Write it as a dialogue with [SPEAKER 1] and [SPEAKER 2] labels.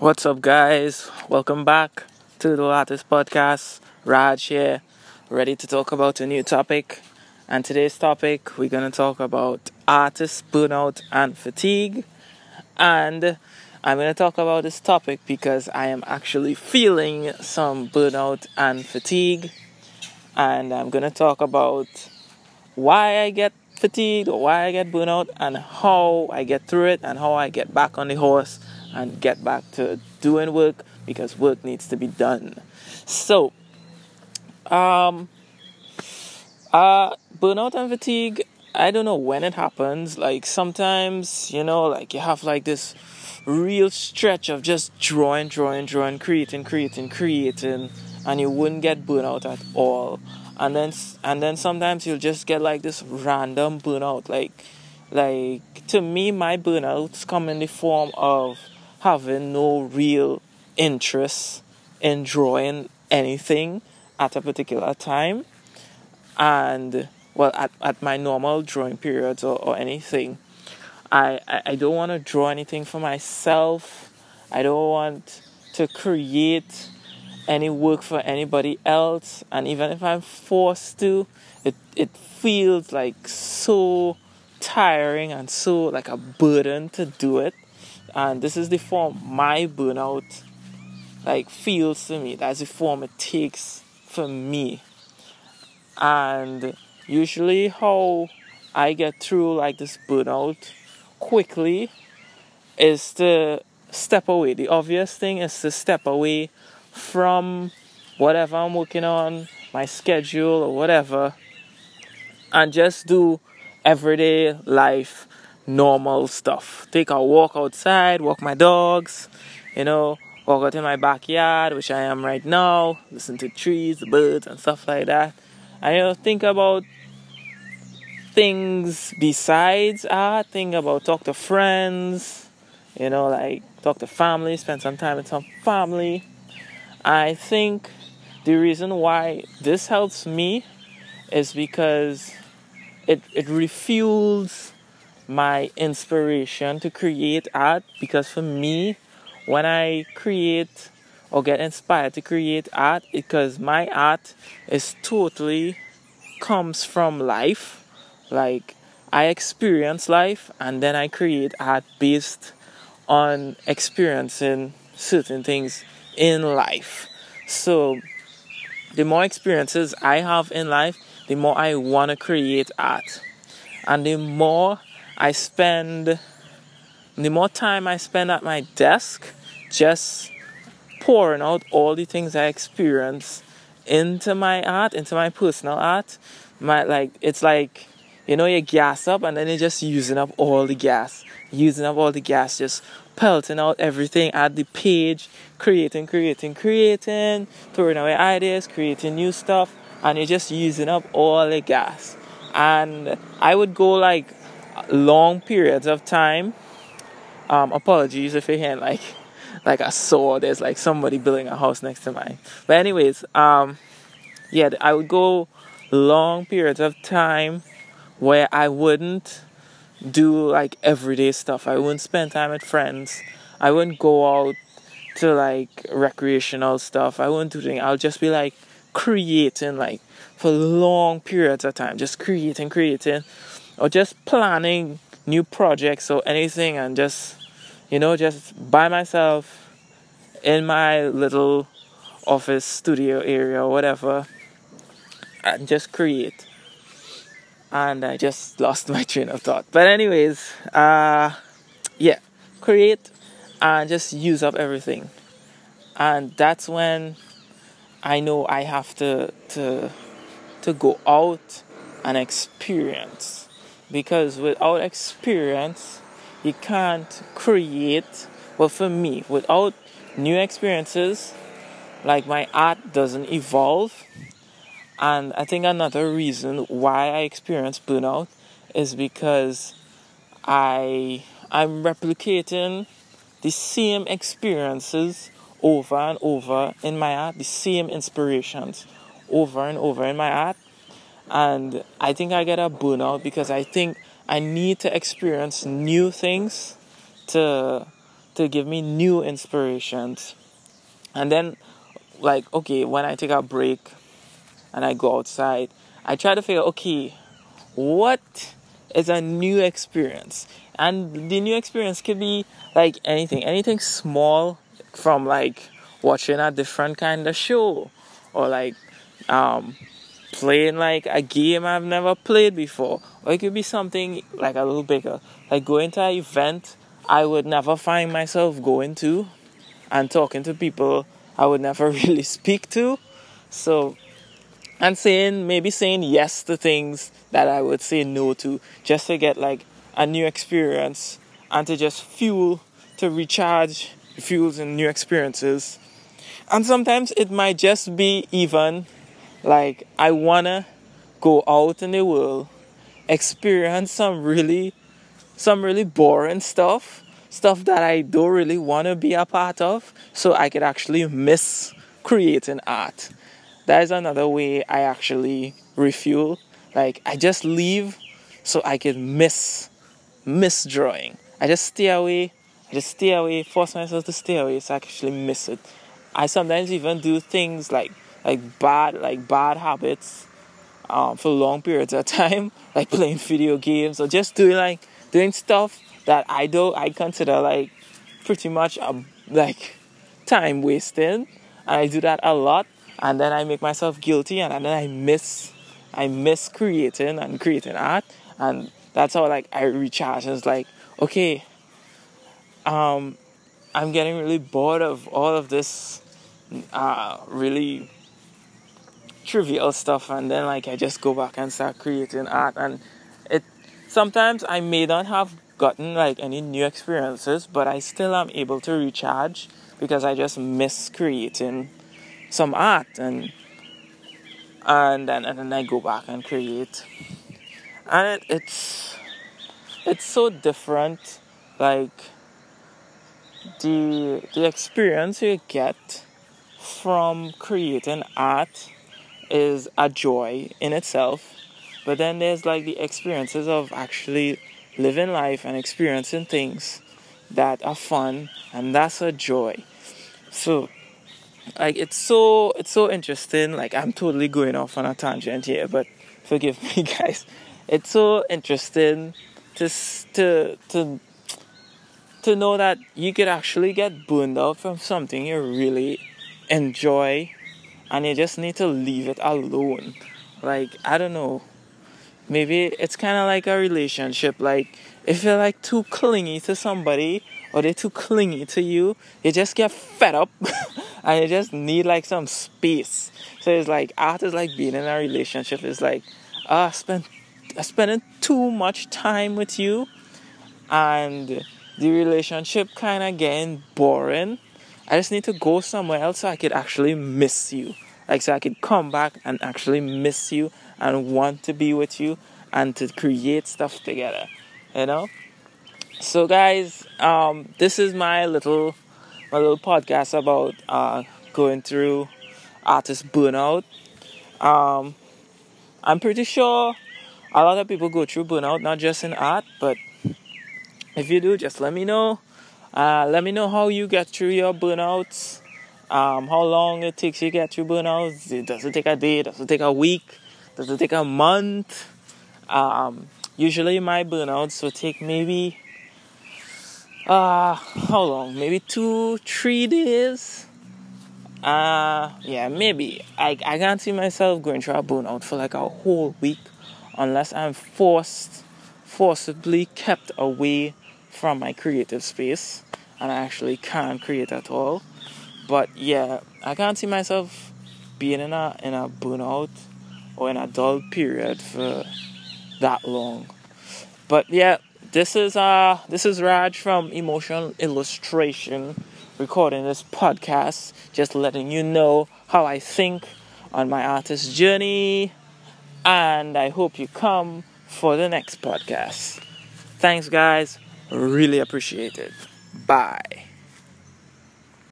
[SPEAKER 1] What's up, guys? Welcome back to the Artist Podcast. Raj here, ready to talk about a new topic. And today's topic, we're going to talk about artist burnout and fatigue. And I'm going to talk about this topic because I am actually feeling some burnout and fatigue. And I'm going to talk about why I get fatigued or why I get burnout and how I get through it and how I get back on the horse and get back to doing work because work needs to be done. So, um, uh, burnout and fatigue, I don't know when it happens. Like sometimes, you know, like you have like this real stretch of just drawing, drawing, drawing, creating, creating, creating, and you wouldn't get burnout at all. And then, and then sometimes you'll just get like this random burnout. Like, like to me, my burnouts come in the form of having no real interest in drawing anything at a particular time and well at, at my normal drawing periods or, or anything. I, I, I don't want to draw anything for myself. I don't want to create any work for anybody else. And even if i'm forced to it, it feels like so tiring and so like a burden to do it and this is the form my burnout like feels to me. That's the form it takes for me. And usually how i get through like this burnout quickly is to step away. The obvious thing is to step away from whatever i'm working on my schedule or whatever and just do everyday life normal stuff. Take a walk outside, walk my dogs, you know, walk out in my backyard, which I am right now, listen to trees, birds, and stuff like that. And you know, think about things besides art, think about talk to friends, you know, like talk to family, spend some time with some family. I think the reason why this helps me is because it, it refuels my inspiration to create art because for me when i create or get inspired to create art because my art is totally comes from life. Like i experience life and then i create art based on experiencing certain things in life. So the more experiences i have in life the more i want to create art. And the more I spend the more time I spend at my desk just pouring out all the things I experience into my art, into my personal art. My like it's like you know you gas up and then you're just using up all the gas. Using up all the gas, just pelting out everything at the page, creating, creating, creating, throwing away ideas, creating new stuff, and you're just using up all the gas. And I would go like long periods of time. Um, apologies if you hear like like a saw there's like somebody building a house next to mine. But anyways, um, yeah, I would go long periods of time where I wouldn't do like everyday stuff. I wouldn't spend time with friends. I wouldn't go out to like recreational stuff. I wouldn't do things. I'll just be like creating like for long periods of time, just creating, creating or just planning new projects or anything and just you know just by myself in my little office studio area or whatever and just create. And i just lost my train of thought. But anyways uh yeah create and just use up everything. And that's when i know i have to to to go out and experience because without experience you can't create well for me. Without new experiences like my art doesn't evolve. And i think another reason why i experience burnout is because i i'm replicating the same experiences over and over in my art the same inspirations over and over in my art and I think I get a burnout because I think I need to experience new things to to give me new inspirations. And then, like, okay, when I take a break and I go outside, I try to figure, okay, what is a new experience? And the new experience could be like anything, anything small from like watching a different kind of show or like um, playing like a game I've never played before. Or it could be something like a little bigger, like going to an event I would never find myself going to and talking to people I would never really speak to. So, and saying, maybe saying yes to things that I would say no to just to get like a new experience and to just fuel, to recharge fuels and new experiences. And sometimes it might just be even like I wanna go out in the world, experience some really some really boring stuff, stuff that I don't really wanna be a part of, so I could actually miss creating art. That is another way I actually refuel. Like I just leave so I can miss miss drawing. I just stay away. I just stay away, force myself to stay away so I actually miss it. I sometimes even do things like like bad like bad habits um, for long periods of time, like playing video games or just doing like doing stuff that I do I consider like pretty much um, like time wasting. And I do that a lot, and then I make myself guilty, and, and then I miss I miss creating and creating art, and that's how like I recharge. It's like okay, um, I'm getting really bored of all of this uh, really trivial stuff and then like I just go back and start creating art. And it sometimes I may not have gotten like any new experiences but I still am able to recharge because I just miss creating some art. And and then and then I go back and create. And it, it's it's so different like the the experience you get from creating art is a joy in itself but then there's like the experiences of actually living life and experiencing things that are fun and that's a joy. So like it's so it's so interesting. Like i'm totally going off on a tangent here but forgive me guys. It's so interesting to to to to know that you could actually get burned out from something you really enjoy and you just need to leave it alone. Like, I don't know. Maybe it's kind of like a relationship. Like, if you're like too clingy to somebody or they're too clingy to you, you just get fed up and you just need like some space. So it's like art is like being in a relationship. It's like, ah, uh, spend spending too much time with you and the relationship kind of getting boring. I just need to go somewhere else so I could actually miss you. Like, so I could come back and actually miss you and want to be with you and to create stuff together. You know? So, guys, um, this is my little my little podcast about uh, going through artist burnout. Um, I'm pretty sure a lot of people go through burnout, not just in art, but if you do, just let me know. Uh, let me know how you get through your burnouts. Um, how long it takes you to get through burnouts. Does it take a day? Does it take a week? Does it take a month? Um, usually my burnouts will take maybe uh how long? Maybe two, three days. Uh yeah, maybe. I I can't see myself going through a burnout for like a whole week unless I'm forced forcibly kept away from my creative space and I actually can't create at all. But yeah, I can't see myself being in a in a burnout or in a dull period for that long. But yeah, this is uh this is Raj from Emotional Illustration recording this podcast, just letting you know how I think on my artist journey. And I hope you come for the next podcast. Thanks guys. Really appreciate it. Bye.